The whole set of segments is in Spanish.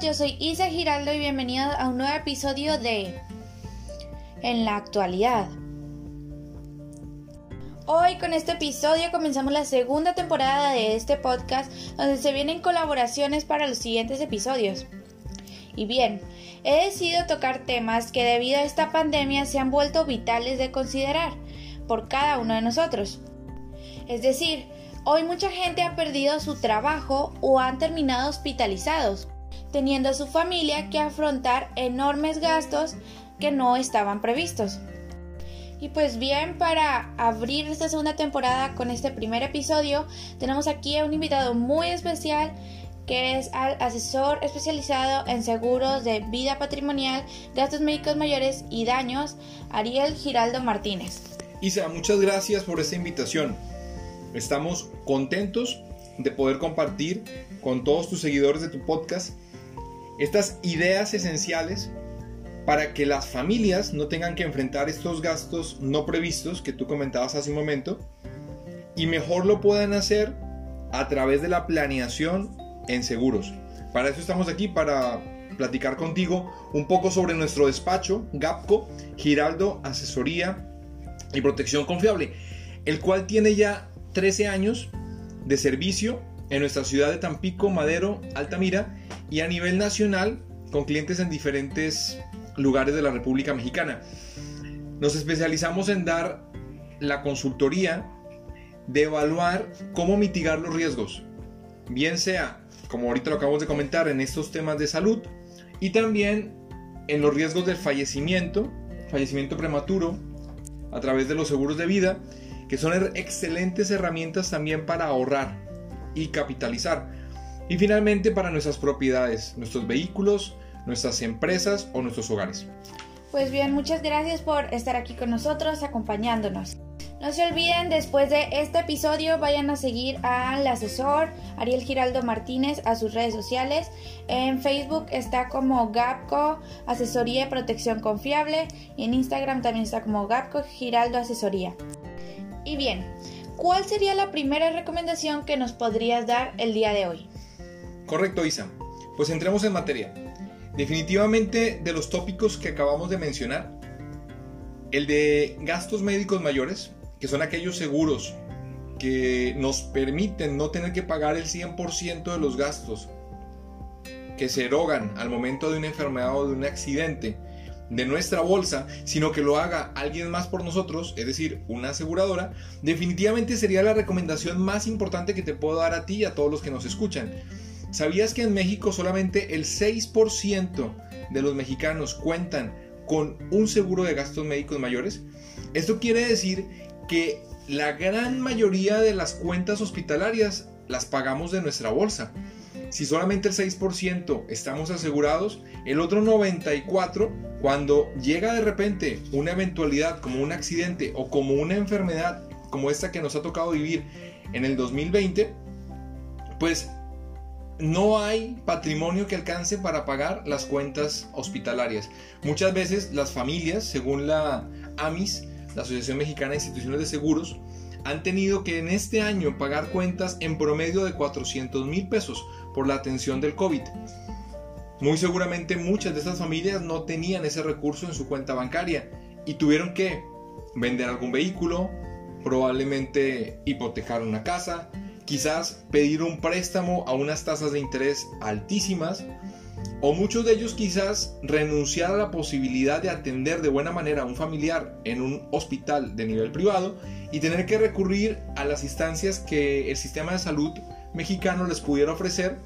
yo soy Isa Giraldo y bienvenidos a un nuevo episodio de En la actualidad. Hoy con este episodio comenzamos la segunda temporada de este podcast donde se vienen colaboraciones para los siguientes episodios. Y bien, he decidido tocar temas que debido a esta pandemia se han vuelto vitales de considerar por cada uno de nosotros. Es decir, hoy mucha gente ha perdido su trabajo o han terminado hospitalizados, teniendo a su familia que afrontar enormes gastos que no estaban previstos. Y pues bien, para abrir esta segunda temporada con este primer episodio, tenemos aquí a un invitado muy especial que es al asesor especializado en seguros de vida patrimonial, gastos médicos mayores y daños, Ariel Giraldo Martínez. Isa, muchas gracias por esta invitación. Estamos contentos de poder compartir con todos tus seguidores de tu podcast estas ideas esenciales para que las familias no tengan que enfrentar estos gastos no previstos que tú comentabas hace un momento y mejor lo puedan hacer a través de la planeación en seguros. Para eso estamos aquí, para platicar contigo un poco sobre nuestro despacho, GAPCO, Giraldo Asesoría y Protección Confiable, el cual tiene ya 13 años de servicio en nuestra ciudad de Tampico, Madero, Altamira y a nivel nacional con clientes en diferentes lugares de la República Mexicana. Nos especializamos en dar la consultoría de evaluar cómo mitigar los riesgos, bien sea, como ahorita lo acabamos de comentar, en estos temas de salud y también en los riesgos del fallecimiento, fallecimiento prematuro, a través de los seguros de vida, que son excelentes herramientas también para ahorrar y capitalizar. Y finalmente para nuestras propiedades, nuestros vehículos, nuestras empresas o nuestros hogares. Pues bien, muchas gracias por estar aquí con nosotros, acompañándonos. No se olviden, después de este episodio vayan a seguir al asesor Ariel Giraldo Martínez a sus redes sociales. En Facebook está como GAPCO Asesoría y Protección Confiable y en Instagram también está como GAPCO Giraldo Asesoría. Y bien, ¿cuál sería la primera recomendación que nos podrías dar el día de hoy? Correcto, Isa. Pues entremos en materia. Definitivamente de los tópicos que acabamos de mencionar, el de gastos médicos mayores, que son aquellos seguros que nos permiten no tener que pagar el 100% de los gastos que se erogan al momento de una enfermedad o de un accidente de nuestra bolsa, sino que lo haga alguien más por nosotros, es decir, una aseguradora, definitivamente sería la recomendación más importante que te puedo dar a ti y a todos los que nos escuchan. ¿Sabías que en México solamente el 6% de los mexicanos cuentan con un seguro de gastos médicos mayores? Esto quiere decir que la gran mayoría de las cuentas hospitalarias las pagamos de nuestra bolsa. Si solamente el 6% estamos asegurados, el otro 94%, cuando llega de repente una eventualidad como un accidente o como una enfermedad como esta que nos ha tocado vivir en el 2020, pues no hay patrimonio que alcance para pagar las cuentas hospitalarias. Muchas veces las familias, según la AMIS, la Asociación Mexicana de Instituciones de Seguros, han tenido que en este año pagar cuentas en promedio de 400 mil pesos por la atención del COVID. Muy seguramente muchas de estas familias no tenían ese recurso en su cuenta bancaria y tuvieron que vender algún vehículo, probablemente hipotecar una casa, quizás pedir un préstamo a unas tasas de interés altísimas, o muchos de ellos quizás renunciar a la posibilidad de atender de buena manera a un familiar en un hospital de nivel privado y tener que recurrir a las instancias que el sistema de salud mexicano les pudiera ofrecer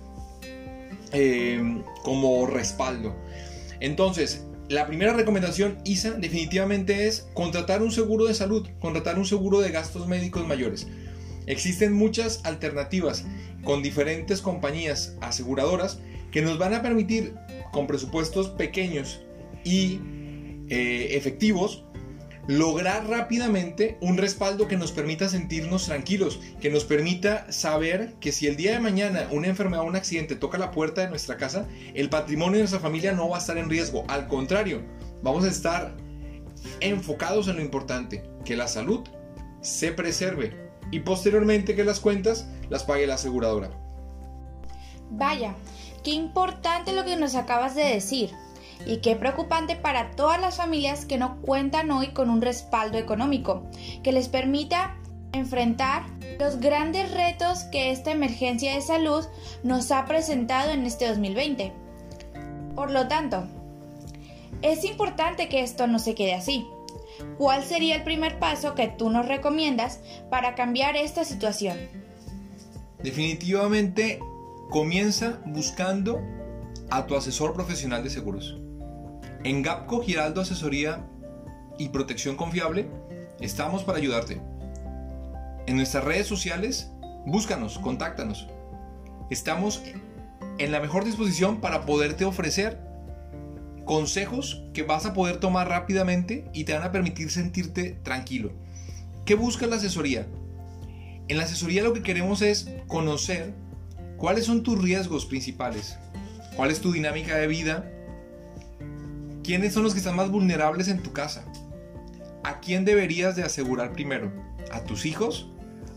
eh, como respaldo. Entonces, la primera recomendación, ISA, definitivamente es contratar un seguro de salud, contratar un seguro de gastos médicos mayores. Existen muchas alternativas con diferentes compañías aseguradoras que nos van a permitir con presupuestos pequeños y eh, efectivos lograr rápidamente un respaldo que nos permita sentirnos tranquilos, que nos permita saber que si el día de mañana una enfermedad o un accidente toca la puerta de nuestra casa, el patrimonio de nuestra familia no va a estar en riesgo, al contrario, vamos a estar enfocados en lo importante, que la salud se preserve y posteriormente que las cuentas las pague la aseguradora. Vaya, qué importante lo que nos acabas de decir y qué preocupante para todas las familias que no cuentan hoy con un respaldo económico que les permita enfrentar los grandes retos que esta emergencia de salud nos ha presentado en este 2020. Por lo tanto, es importante que esto no se quede así. ¿Cuál sería el primer paso que tú nos recomiendas para cambiar esta situación? Definitivamente comienza buscando a tu asesor profesional de seguros. En Gapco Giraldo Asesoría y Protección Confiable estamos para ayudarte. En nuestras redes sociales, búscanos, contáctanos. Estamos en la mejor disposición para poderte ofrecer consejos que vas a poder tomar rápidamente y te van a permitir sentirte tranquilo. ¿Qué busca la asesoría? En la asesoría lo que queremos es conocer cuáles son tus riesgos principales, cuál es tu dinámica de vida, quiénes son los que están más vulnerables en tu casa, a quién deberías de asegurar primero, a tus hijos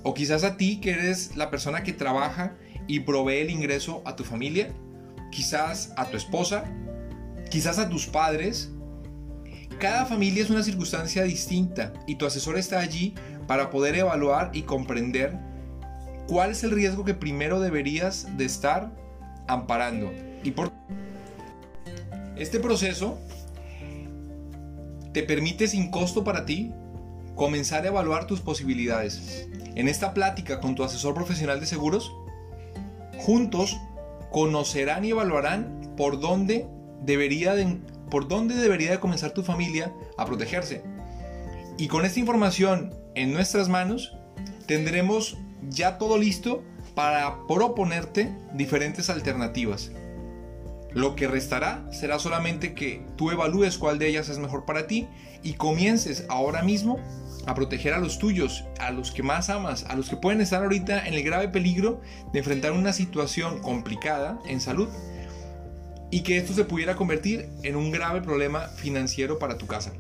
o quizás a ti que eres la persona que trabaja y provee el ingreso a tu familia, quizás a tu esposa, quizás a tus padres. Cada familia es una circunstancia distinta y tu asesor está allí para poder evaluar y comprender cuál es el riesgo que primero deberías de estar amparando. Y por este proceso te permite sin costo para ti comenzar a evaluar tus posibilidades. En esta plática con tu asesor profesional de seguros, juntos conocerán y evaluarán por dónde debería de, por dónde debería de comenzar tu familia a protegerse. Y con esta información en nuestras manos, tendremos ya todo listo para proponerte diferentes alternativas. Lo que restará será solamente que tú evalúes cuál de ellas es mejor para ti y comiences ahora mismo a proteger a los tuyos, a los que más amas, a los que pueden estar ahorita en el grave peligro de enfrentar una situación complicada en salud y que esto se pudiera convertir en un grave problema financiero para tu casa.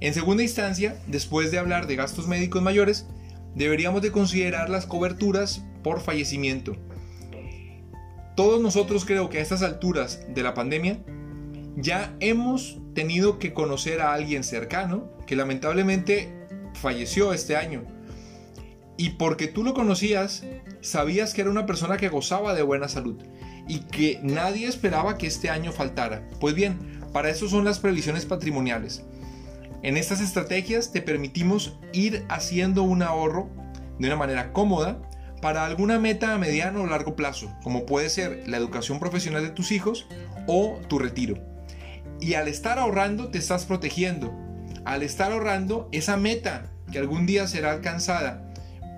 En segunda instancia, después de hablar de gastos médicos mayores, deberíamos de considerar las coberturas por fallecimiento. Todos nosotros creo que a estas alturas de la pandemia ya hemos tenido que conocer a alguien cercano que lamentablemente falleció este año. Y porque tú lo conocías, sabías que era una persona que gozaba de buena salud y que nadie esperaba que este año faltara. Pues bien, para eso son las previsiones patrimoniales. En estas estrategias te permitimos ir haciendo un ahorro de una manera cómoda para alguna meta a mediano o largo plazo, como puede ser la educación profesional de tus hijos o tu retiro. Y al estar ahorrando te estás protegiendo. Al estar ahorrando, esa meta que algún día será alcanzada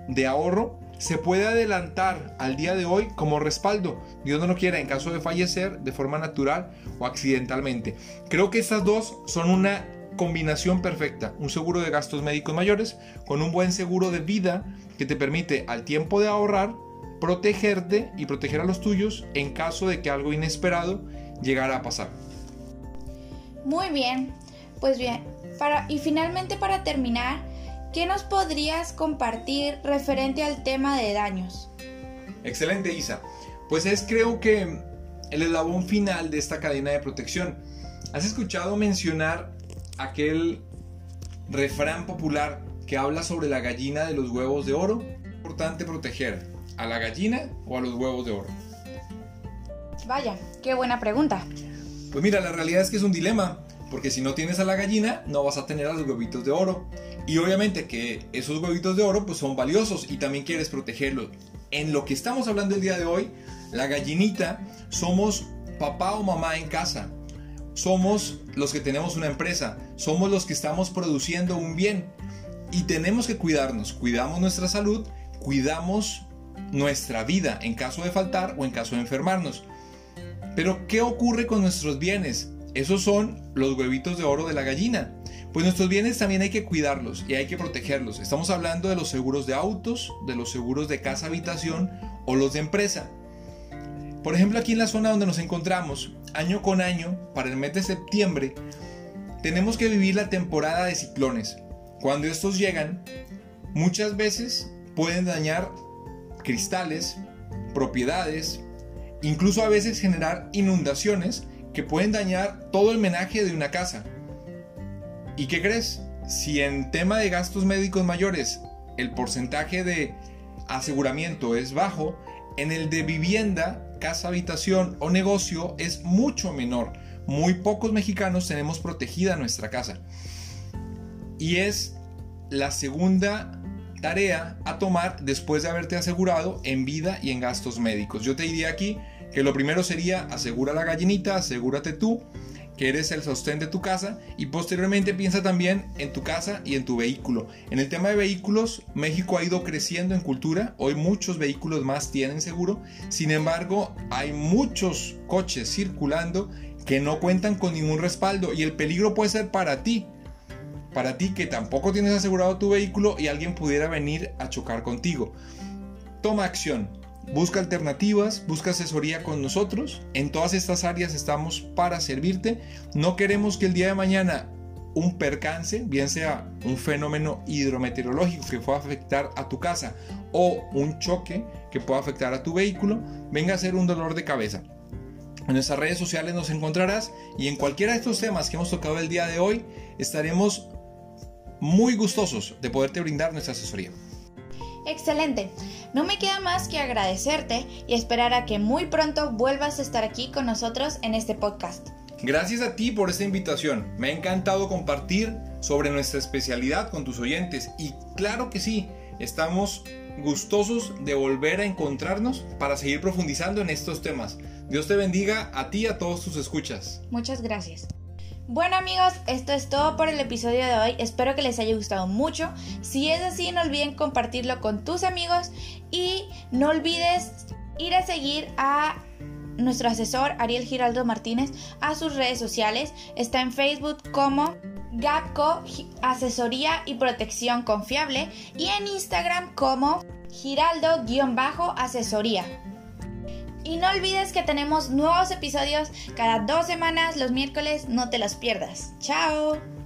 de ahorro se puede adelantar al día de hoy como respaldo. Dios no lo quiera en caso de fallecer de forma natural o accidentalmente. Creo que estas dos son una combinación perfecta. Un seguro de gastos médicos mayores con un buen seguro de vida que te permite al tiempo de ahorrar protegerte y proteger a los tuyos en caso de que algo inesperado llegara a pasar. Muy bien, pues bien, para, y finalmente para terminar, ¿Qué nos podrías compartir referente al tema de daños? Excelente, Isa. Pues es creo que el eslabón final de esta cadena de protección. ¿Has escuchado mencionar aquel refrán popular que habla sobre la gallina de los huevos de oro? Es importante proteger a la gallina o a los huevos de oro. Vaya, qué buena pregunta. Pues mira, la realidad es que es un dilema, porque si no tienes a la gallina, no vas a tener a los huevitos de oro. Y obviamente que esos huevitos de oro pues son valiosos y también quieres protegerlos. En lo que estamos hablando el día de hoy, la gallinita somos papá o mamá en casa. Somos los que tenemos una empresa, somos los que estamos produciendo un bien y tenemos que cuidarnos, cuidamos nuestra salud, cuidamos nuestra vida en caso de faltar o en caso de enfermarnos. Pero ¿qué ocurre con nuestros bienes? Esos son los huevitos de oro de la gallina. Pues nuestros bienes también hay que cuidarlos y hay que protegerlos. Estamos hablando de los seguros de autos, de los seguros de casa habitación o los de empresa. Por ejemplo, aquí en la zona donde nos encontramos, año con año, para el mes de septiembre, tenemos que vivir la temporada de ciclones. Cuando estos llegan, muchas veces pueden dañar cristales, propiedades, incluso a veces generar inundaciones que pueden dañar todo el menaje de una casa. ¿Y qué crees? Si en tema de gastos médicos mayores el porcentaje de aseguramiento es bajo, en el de vivienda, casa, habitación o negocio es mucho menor. Muy pocos mexicanos tenemos protegida nuestra casa. Y es la segunda tarea a tomar después de haberte asegurado en vida y en gastos médicos. Yo te diría aquí que lo primero sería asegura la gallinita, asegúrate tú que eres el sostén de tu casa y posteriormente piensa también en tu casa y en tu vehículo. En el tema de vehículos, México ha ido creciendo en cultura, hoy muchos vehículos más tienen seguro, sin embargo hay muchos coches circulando que no cuentan con ningún respaldo y el peligro puede ser para ti, para ti que tampoco tienes asegurado tu vehículo y alguien pudiera venir a chocar contigo. Toma acción, busca alternativas, busca asesoría con nosotros. En todas estas áreas estamos para servirte. No queremos que el día de mañana un percance, bien sea un fenómeno hidrometeorológico que pueda afectar a tu casa o un choque que pueda afectar a tu vehículo, venga a ser un dolor de cabeza. En nuestras redes sociales nos encontrarás y en cualquiera de estos temas que hemos tocado el día de hoy estaremos muy gustosos de poderte brindar nuestra asesoría. Excelente. No me queda más que agradecerte y esperar a que muy pronto vuelvas a estar aquí con nosotros en este podcast. Gracias a ti por esta invitación. Me ha encantado compartir sobre nuestra especialidad con tus oyentes y claro que sí, estamos gustosos de volver a encontrarnos para seguir profundizando en estos temas. Dios te bendiga a ti y a todos tus escuchas. Muchas gracias. Bueno amigos, esto es todo por el episodio de hoy. Espero que les haya gustado mucho. Si es así, no olviden compartirlo con tus amigos y no olvides ir a seguir a nuestro asesor Ariel Giraldo Martínez a sus redes sociales. Está en Facebook como GAPCO Asesoría y Protección Confiable y en Instagram como Giraldo-Asesoría. Y no olvides que tenemos nuevos episodios cada dos semanas los miércoles, no te los pierdas. ¡Chao!